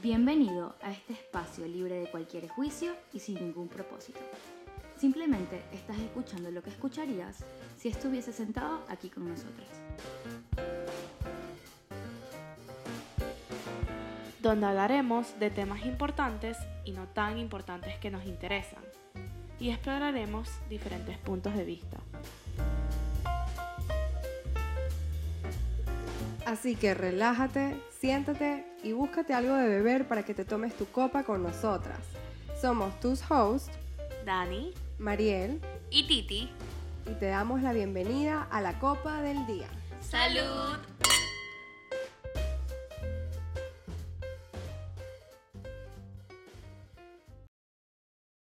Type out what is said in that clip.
Bienvenido a este espacio libre de cualquier juicio y sin ningún propósito. Simplemente estás escuchando lo que escucharías si estuviese sentado aquí con nosotros. Donde hablaremos de temas importantes y no tan importantes que nos interesan. Y exploraremos diferentes puntos de vista. Así que relájate, siéntate y búscate algo de beber para que te tomes tu copa con nosotras. Somos tus hosts, Dani Mariel, y Titi. y te damos la bienvenida a la copa del día. ¡Salud!